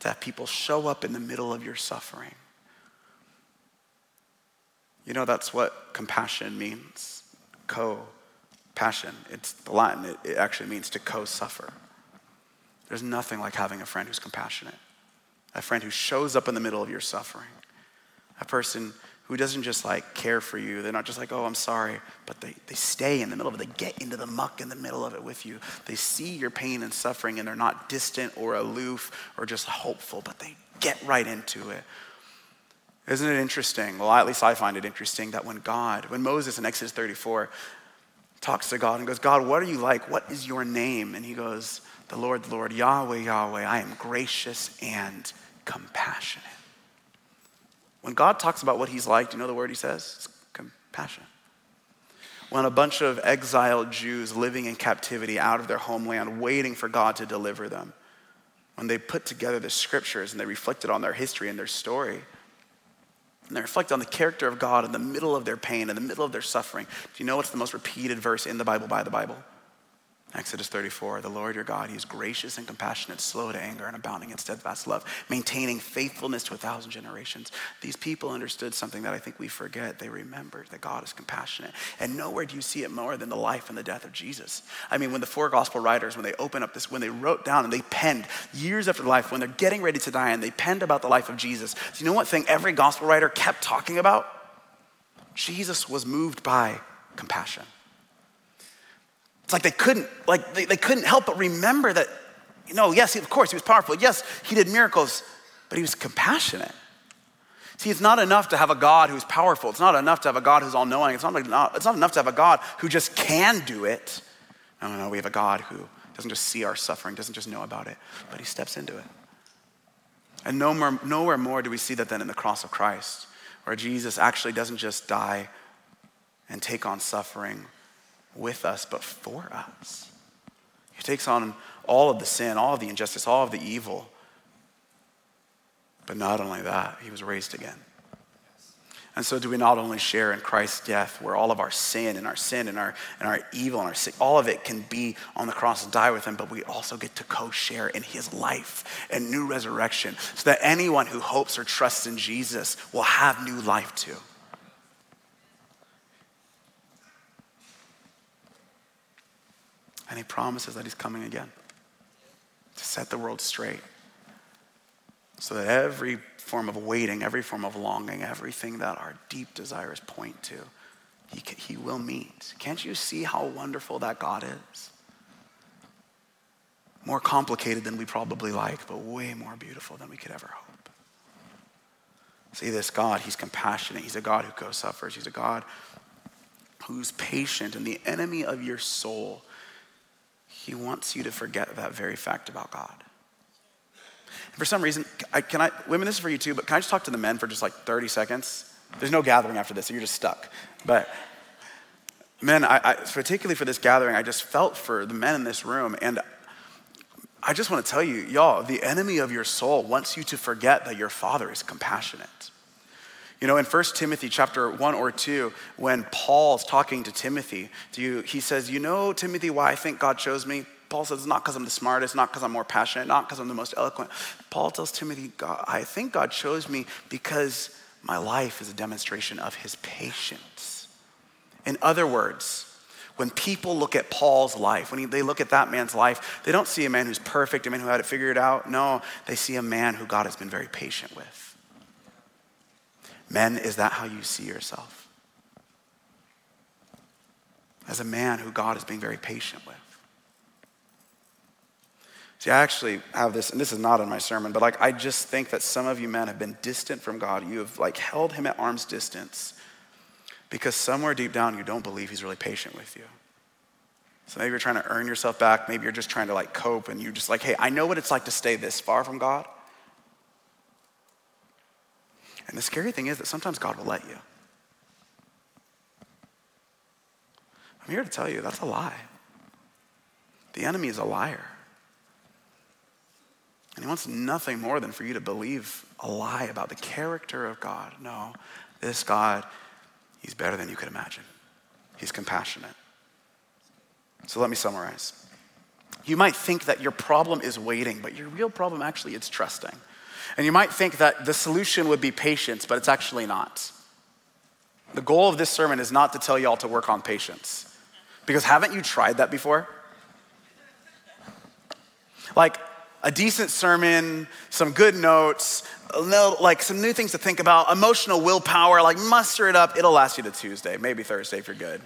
to have people show up in the middle of your suffering. You know, that's what compassion means co passion. It's the Latin, it, it actually means to co suffer. There's nothing like having a friend who's compassionate, a friend who shows up in the middle of your suffering, a person who doesn't just like care for you. They're not just like, oh, I'm sorry, but they, they stay in the middle of it. They get into the muck in the middle of it with you. They see your pain and suffering and they're not distant or aloof or just hopeful, but they get right into it. Isn't it interesting? Well, at least I find it interesting that when God, when Moses in Exodus 34 talks to God and goes, God, what are you like? What is your name? And he goes, the Lord, the Lord, Yahweh, Yahweh, I am gracious and compassionate. When God talks about what he's like, do you know the word he says? It's compassion. When a bunch of exiled Jews living in captivity out of their homeland, waiting for God to deliver them, when they put together the scriptures and they reflected on their history and their story, and they reflect on the character of God in the middle of their pain, in the middle of their suffering. Do you know what's the most repeated verse in the Bible by the Bible? Exodus 34, the Lord your God, he is gracious and compassionate, slow to anger, and abounding in steadfast love, maintaining faithfulness to a thousand generations. These people understood something that I think we forget. They remembered that God is compassionate. And nowhere do you see it more than the life and the death of Jesus. I mean, when the four gospel writers, when they open up this, when they wrote down and they penned years after life, when they're getting ready to die and they penned about the life of Jesus, do you know what thing every gospel writer kept talking about? Jesus was moved by compassion. It's like they couldn't, like they, they couldn't help but remember that, you know, yes, of course, he was powerful. Yes, he did miracles, but he was compassionate. See, it's not enough to have a God who's powerful. It's not enough to have a God who's all knowing. It's not, it's not enough to have a God who just can do it. No, no, no. We have a God who doesn't just see our suffering, doesn't just know about it, but he steps into it. And no more, nowhere more do we see that than in the cross of Christ, where Jesus actually doesn't just die and take on suffering with us, but for us. He takes on all of the sin, all of the injustice, all of the evil. But not only that, he was raised again. And so, do we not only share in Christ's death, where all of our sin and our sin and our, and our evil and our sin, all of it can be on the cross and die with him, but we also get to co share in his life and new resurrection so that anyone who hopes or trusts in Jesus will have new life too. And he promises that he's coming again to set the world straight. So that every form of waiting, every form of longing, everything that our deep desires point to, he, he will meet. Can't you see how wonderful that God is? More complicated than we probably like, but way more beautiful than we could ever hope. See, this God, He's compassionate. He's a God who co suffers. He's a God who's patient. And the enemy of your soul he wants you to forget that very fact about God. And for some reason, I, can I, women, this is for you too, but can I just talk to the men for just like 30 seconds? There's no gathering after this, so you're just stuck. But men, I, I, particularly for this gathering, I just felt for the men in this room. And I just want to tell you, y'all, the enemy of your soul wants you to forget that your father is compassionate. You know, in 1 Timothy chapter 1 or 2, when Paul's talking to Timothy, he says, You know, Timothy, why I think God chose me? Paul says, It's not because I'm the smartest, not because I'm more passionate, not because I'm the most eloquent. Paul tells Timothy, I think God chose me because my life is a demonstration of his patience. In other words, when people look at Paul's life, when they look at that man's life, they don't see a man who's perfect, a man who had it figured out. No, they see a man who God has been very patient with. Men, is that how you see yourself? As a man who God is being very patient with. See, I actually have this, and this is not in my sermon, but like I just think that some of you men have been distant from God. You have like held him at arm's distance because somewhere deep down you don't believe he's really patient with you. So maybe you're trying to earn yourself back. Maybe you're just trying to like cope and you're just like, hey, I know what it's like to stay this far from God. And the scary thing is that sometimes God will let you. I'm here to tell you that's a lie. The enemy is a liar. And he wants nothing more than for you to believe a lie about the character of God. No, this God, he's better than you could imagine. He's compassionate. So let me summarize. You might think that your problem is waiting, but your real problem actually is trusting. And you might think that the solution would be patience, but it's actually not. The goal of this sermon is not to tell y'all to work on patience. Because haven't you tried that before? Like a decent sermon, some good notes, like some new things to think about, emotional willpower, like muster it up. It'll last you to Tuesday, maybe Thursday if you're good.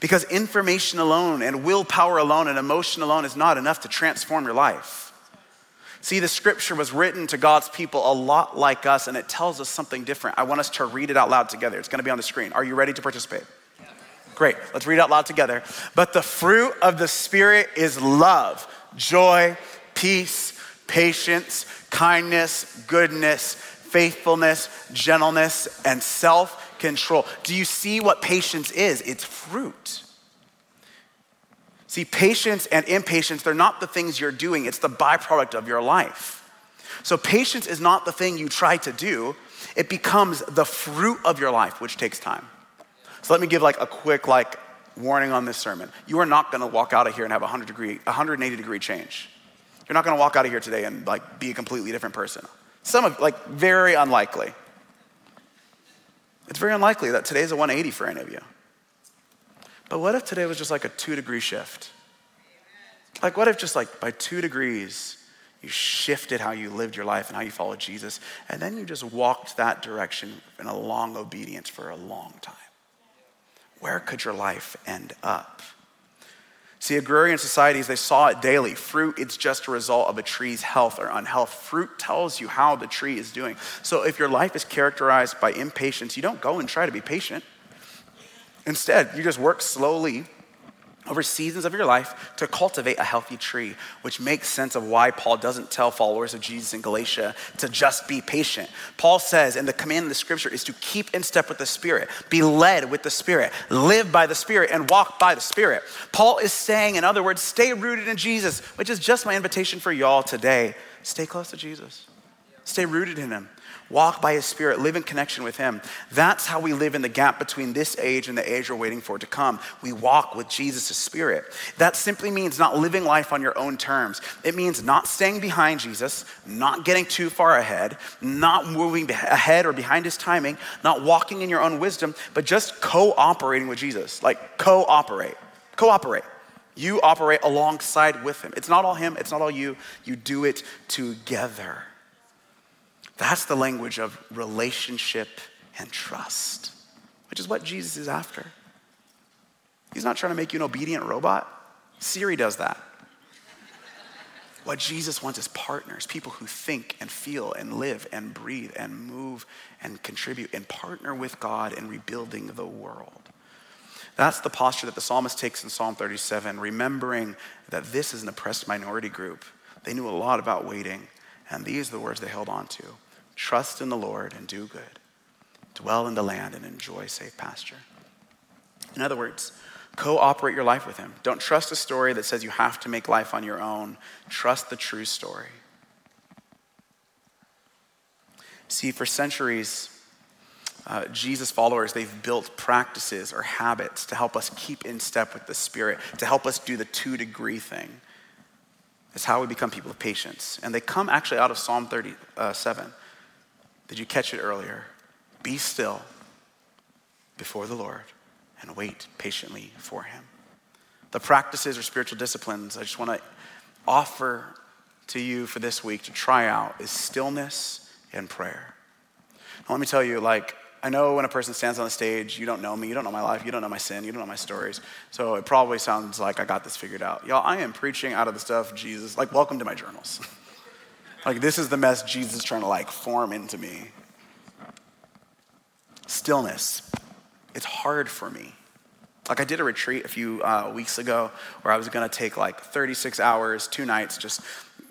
Because information alone and willpower alone and emotion alone is not enough to transform your life. See, the scripture was written to God's people a lot like us, and it tells us something different. I want us to read it out loud together. It's gonna be on the screen. Are you ready to participate? Great, let's read it out loud together. But the fruit of the Spirit is love, joy, peace, patience, kindness, goodness, faithfulness, gentleness, and self control. Do you see what patience is? It's fruit. See, patience and impatience, they're not the things you're doing, it's the byproduct of your life. So, patience is not the thing you try to do, it becomes the fruit of your life, which takes time. So, let me give like a quick like warning on this sermon. You are not gonna walk out of here and have a 100 degree, 180 degree change. You're not gonna walk out of here today and like be a completely different person. Some of like very unlikely. It's very unlikely that today's a 180 for any of you. But what if today was just like a two degree shift? Like, what if just like by two degrees, you shifted how you lived your life and how you followed Jesus, and then you just walked that direction in a long obedience for a long time? Where could your life end up? See, agrarian societies, they saw it daily. Fruit, it's just a result of a tree's health or unhealth. Fruit tells you how the tree is doing. So if your life is characterized by impatience, you don't go and try to be patient. Instead, you just work slowly over seasons of your life to cultivate a healthy tree, which makes sense of why Paul doesn't tell followers of Jesus in Galatia to just be patient. Paul says, and the command of the scripture is to keep in step with the Spirit, be led with the Spirit, live by the Spirit, and walk by the Spirit. Paul is saying, in other words, stay rooted in Jesus, which is just my invitation for y'all today. Stay close to Jesus, stay rooted in Him walk by his spirit, live in connection with him. That's how we live in the gap between this age and the age we're waiting for to come. We walk with Jesus' spirit. That simply means not living life on your own terms. It means not staying behind Jesus, not getting too far ahead, not moving ahead or behind his timing, not walking in your own wisdom, but just cooperating with Jesus. Like cooperate. Cooperate. You operate alongside with him. It's not all him, it's not all you. You do it together. That's the language of relationship and trust, which is what Jesus is after. He's not trying to make you an obedient robot. Siri does that. What Jesus wants is partners, people who think and feel and live and breathe and move and contribute and partner with God in rebuilding the world. That's the posture that the psalmist takes in Psalm 37, remembering that this is an oppressed minority group. They knew a lot about waiting, and these are the words they held on to. Trust in the Lord and do good. Dwell in the land and enjoy safe pasture. In other words, cooperate your life with Him. Don't trust a story that says you have to make life on your own. Trust the true story. See, for centuries, uh, Jesus followers, they've built practices or habits to help us keep in step with the Spirit, to help us do the two degree thing. It's how we become people of patience. And they come actually out of Psalm 37. Did you catch it earlier? Be still before the Lord and wait patiently for him. The practices or spiritual disciplines I just want to offer to you for this week to try out is stillness and prayer. Now, let me tell you, like, I know when a person stands on the stage, you don't know me, you don't know my life, you don't know my sin, you don't know my stories. So it probably sounds like I got this figured out. Y'all, I am preaching out of the stuff Jesus, like, welcome to my journals. [laughs] like, this is the mess Jesus is trying to like form into me. Stillness. It's hard for me. Like I did a retreat a few uh, weeks ago where I was gonna take like 36 hours, two nights, just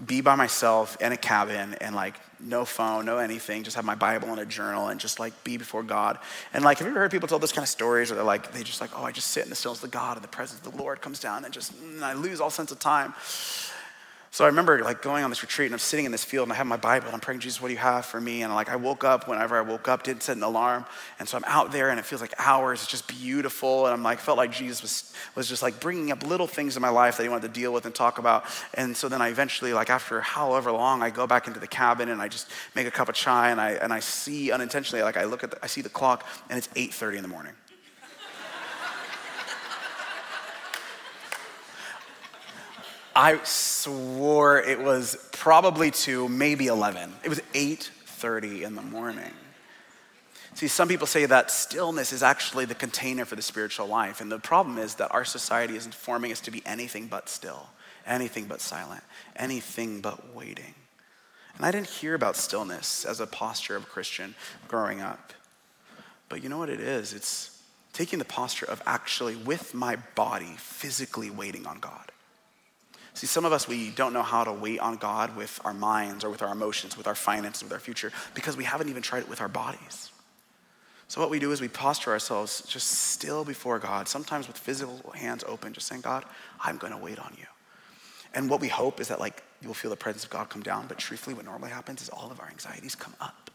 be by myself in a cabin and like no phone, no anything, just have my Bible and a journal and just like be before God. And like, have you ever heard people tell those kind of stories where they're like, they just like, oh, I just sit in the stillness of God and the presence of the Lord comes down and just, and I lose all sense of time. So I remember like going on this retreat and I'm sitting in this field and I have my Bible and I'm praying, Jesus, what do you have for me? And like I woke up whenever I woke up, didn't set an alarm. And so I'm out there and it feels like hours. It's just beautiful. And I'm like, felt like Jesus was, was just like bringing up little things in my life that he wanted to deal with and talk about. And so then I eventually, like after however long, I go back into the cabin and I just make a cup of chai and I, and I see unintentionally, like I look at, the, I see the clock and it's 8.30 in the morning. I swore it was probably 2, maybe 11. It was 8:30 in the morning. See, some people say that stillness is actually the container for the spiritual life. And the problem is that our society is informing us to be anything but still, anything but silent, anything but waiting. And I didn't hear about stillness as a posture of a Christian growing up. But you know what it is? It's taking the posture of actually, with my body, physically waiting on God. See, some of us, we don't know how to wait on God with our minds or with our emotions, with our finances, with our future, because we haven't even tried it with our bodies. So, what we do is we posture ourselves just still before God, sometimes with physical hands open, just saying, God, I'm going to wait on you. And what we hope is that, like, you'll feel the presence of God come down, but truthfully, what normally happens is all of our anxieties come up,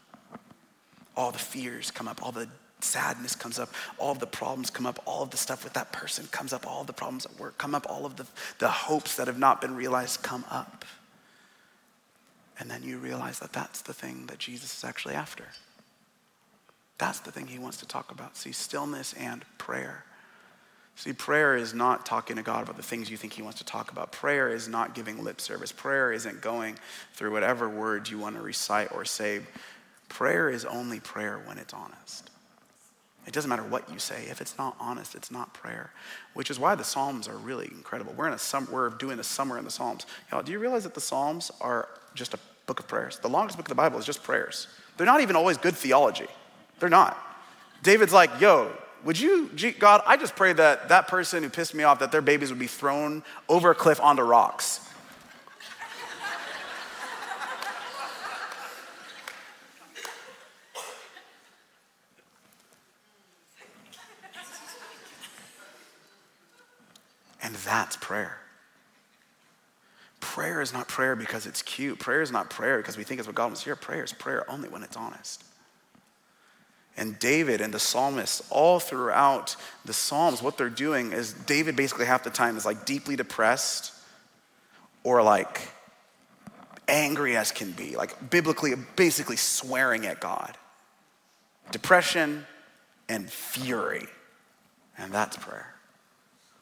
all the fears come up, all the sadness comes up, all of the problems come up, all of the stuff with that person comes up, all of the problems at work come up, all of the, the hopes that have not been realized come up. And then you realize that that's the thing that Jesus is actually after. That's the thing he wants to talk about. See, stillness and prayer. See, prayer is not talking to God about the things you think He wants to talk about. Prayer is not giving lip service. Prayer isn't going through whatever words you want to recite or say. Prayer is only prayer when it's honest. It doesn't matter what you say. If it's not honest, it's not prayer, which is why the Psalms are really incredible. We're, in a sum, we're doing a summer in the Psalms. Y'all, do you realize that the Psalms are just a book of prayers? The longest book of the Bible is just prayers. They're not even always good theology. They're not. David's like, yo, would you, God, I just pray that that person who pissed me off, that their babies would be thrown over a cliff onto rocks. That's prayer. Prayer is not prayer because it's cute. Prayer is not prayer because we think it's what God wants to hear. Prayer is prayer only when it's honest. And David and the psalmists, all throughout the Psalms, what they're doing is David basically half the time is like deeply depressed or like angry as can be, like biblically, basically swearing at God. Depression and fury. And that's prayer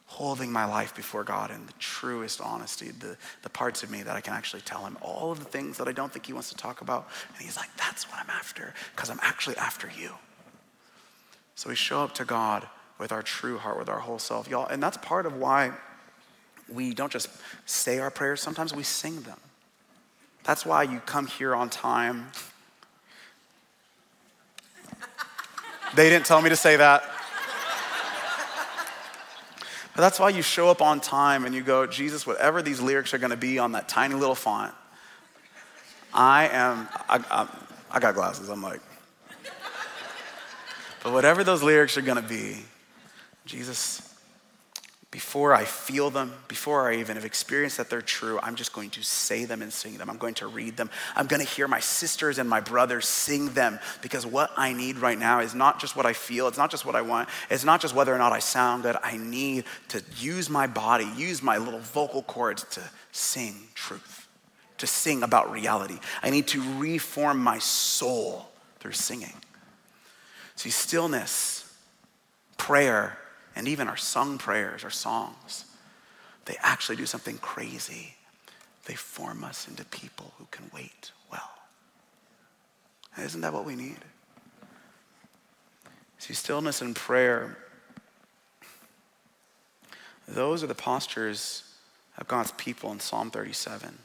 holding my life before God in the truest honesty, the, the parts of me that I can actually tell him all of the things that I don't think he wants to talk about. And he's like, that's what I'm after, because I'm actually after you. So we show up to God with our true heart, with our whole self. Y'all, and that's part of why we don't just say our prayers, sometimes we sing them. That's why you come here on time. [laughs] They didn't tell me to say that. But that's why you show up on time and you go, Jesus, whatever these lyrics are going to be on that tiny little font, I am, I, I, I got glasses, I'm like, but whatever those lyrics are going to be, Jesus, before I feel them, before I even have experienced that they're true, I'm just going to say them and sing them. I'm going to read them. I'm going to hear my sisters and my brothers sing them because what I need right now is not just what I feel, it's not just what I want, it's not just whether or not I sound good. I need to use my body, use my little vocal cords to sing truth, to sing about reality. I need to reform my soul through singing. See, stillness, prayer, and even our sung prayers our songs, they actually do something crazy. They form us into people who can wait well. Isn't that what we need? See, stillness and prayer, those are the postures of God's people in Psalm 37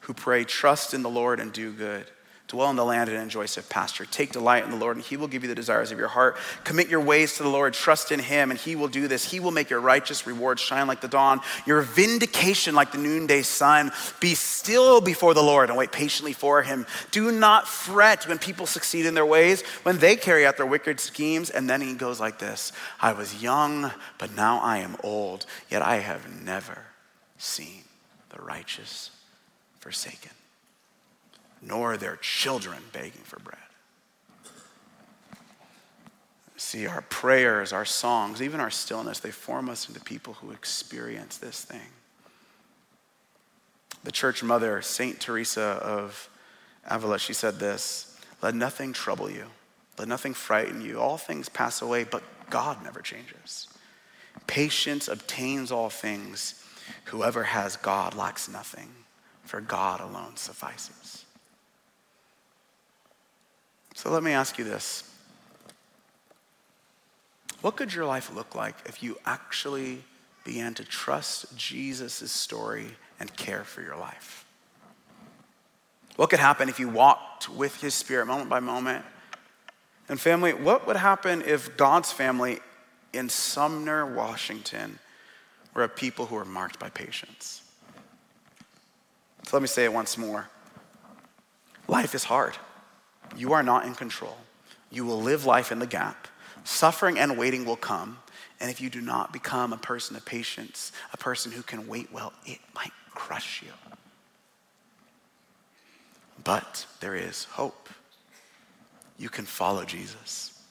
who pray, Trust in the Lord and do good. Dwell in the land and enjoy safe pasture. Take delight in the Lord, and He will give you the desires of your heart. Commit your ways to the Lord. Trust in Him, and He will do this. He will make your righteous reward shine like the dawn, your vindication like the noonday sun. Be still before the Lord and wait patiently for Him. Do not fret when people succeed in their ways, when they carry out their wicked schemes. And then He goes like this I was young, but now I am old, yet I have never seen the righteous forsaken nor their children begging for bread. See, our prayers, our songs, even our stillness, they form us into people who experience this thing. The church mother, Saint Teresa of Avila, she said this Let nothing trouble you, let nothing frighten you. All things pass away, but God never changes. Patience obtains all things. Whoever has God lacks nothing, for God alone suffices. So let me ask you this What could your life look like if you actually began to trust Jesus' story and care for your life? What could happen if you walked with his spirit moment by moment? And family, what would happen if God's family in Sumner, Washington, were a people who were marked by patience? So let me say it once more. Life is hard. You are not in control. You will live life in the gap. Suffering and waiting will come. And if you do not become a person of patience, a person who can wait well, it might crush you. But there is hope. You can follow Jesus.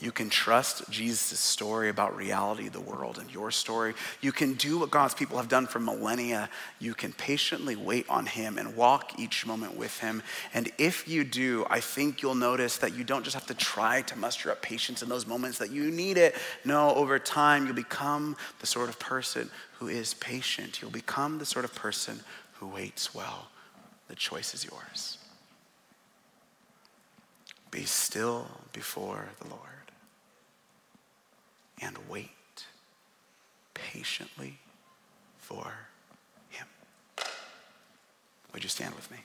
You can trust Jesus' story about reality, the world, and your story. You can do what God's people have done for millennia. You can patiently wait on Him and walk each moment with Him. And if you do, I think you'll notice that you don't just have to try to muster up patience in those moments that you need it. No, over time, you'll become the sort of person who is patient. You'll become the sort of person who waits well. The choice is yours. Be still before the Lord and wait patiently for him. Would you stand with me?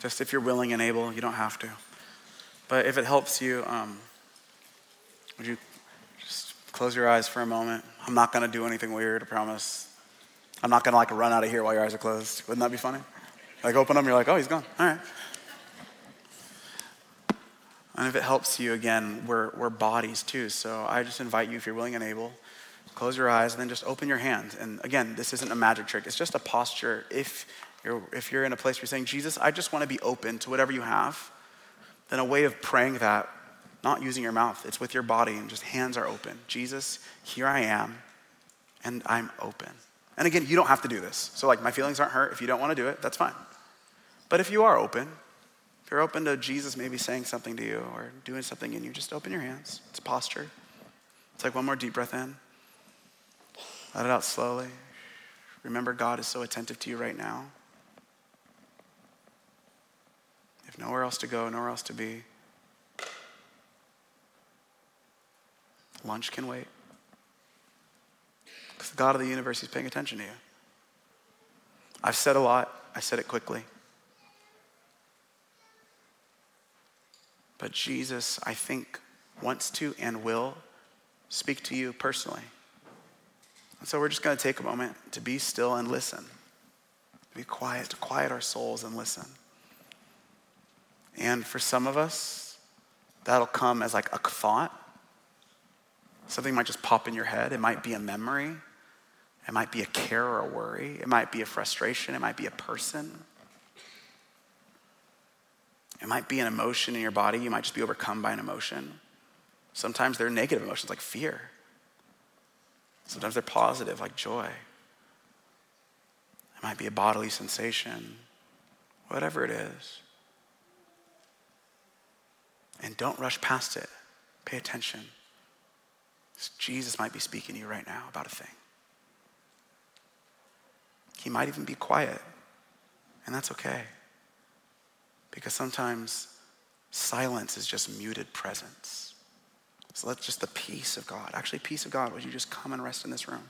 Just if you're willing and able, you don't have to. But if it helps you, um, would you just close your eyes for a moment? I'm not going to do anything weird, I promise. I'm not going to like run out of here while your eyes are closed. Wouldn't that be funny? Like open them, you're like, oh, he's gone. All right. And if it helps you, again, we're, we're bodies too. So I just invite you, if you're willing and able, close your eyes and then just open your hands. And again, this isn't a magic trick, it's just a posture. If you're, if you're in a place where you're saying, Jesus, I just want to be open to whatever you have, then a way of praying that, not using your mouth, it's with your body and just hands are open. Jesus, here I am, and I'm open. And again, you don't have to do this. So, like, my feelings aren't hurt. If you don't want to do it, that's fine. But if you are open, you're open to Jesus maybe saying something to you or doing something in you, just open your hands. It's posture. It's like one more deep breath in. Let it out slowly. Remember, God is so attentive to you right now. If nowhere else to go, nowhere else to be, lunch can wait. Because the God of the universe is paying attention to you. I've said a lot, I said it quickly. But Jesus, I think, wants to and will speak to you personally. And so we're just going to take a moment to be still and listen. To be quiet, to quiet our souls and listen. And for some of us, that'll come as like a thought. Something might just pop in your head. It might be a memory. It might be a care or a worry. It might be a frustration. It might be a person. It might be an emotion in your body. You might just be overcome by an emotion. Sometimes they're negative emotions like fear. Sometimes they're positive like joy. It might be a bodily sensation, whatever it is. And don't rush past it. Pay attention. Jesus might be speaking to you right now about a thing. He might even be quiet And that's okay. Because sometimes silence is just muted presence. So let just the peace of God, actually, peace of God, would you just come and rest in this room?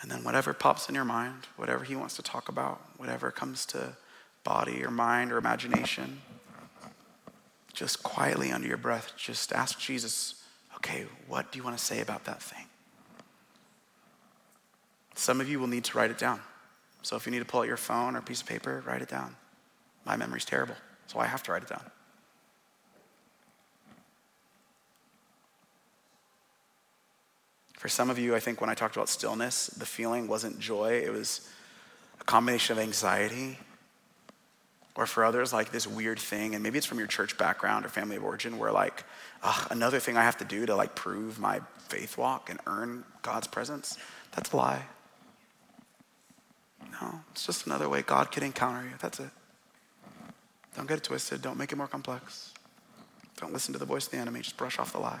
And then whatever pops in your mind, whatever he wants to talk about, whatever comes to body or mind or imagination, just quietly under your breath, just ask Jesus, okay, what do you want to say about that thing? Some of you will need to write it down. So if you need to pull out your phone or piece of paper, write it down. My memory's terrible, so I have to write it down. For some of you, I think when I talked about stillness, the feeling wasn't joy, it was a combination of anxiety. Or for others, like this weird thing, and maybe it's from your church background or family of origin, where like, ugh, another thing I have to do to like prove my faith walk and earn God's presence. That's a lie. No, it's just another way God can encounter you. That's it. Don't get it twisted. Don't make it more complex. Don't listen to the voice of the enemy. Just brush off the lie.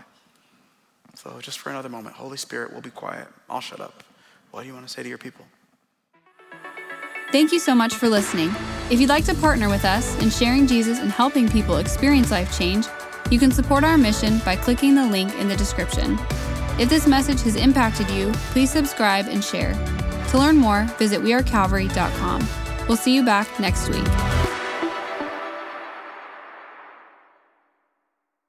So, just for another moment, Holy Spirit, we'll be quiet. I'll shut up. What do you want to say to your people? Thank you so much for listening. If you'd like to partner with us in sharing Jesus and helping people experience life change, you can support our mission by clicking the link in the description. If this message has impacted you, please subscribe and share. To learn more, visit wearecalvary.com. We'll see you back next week.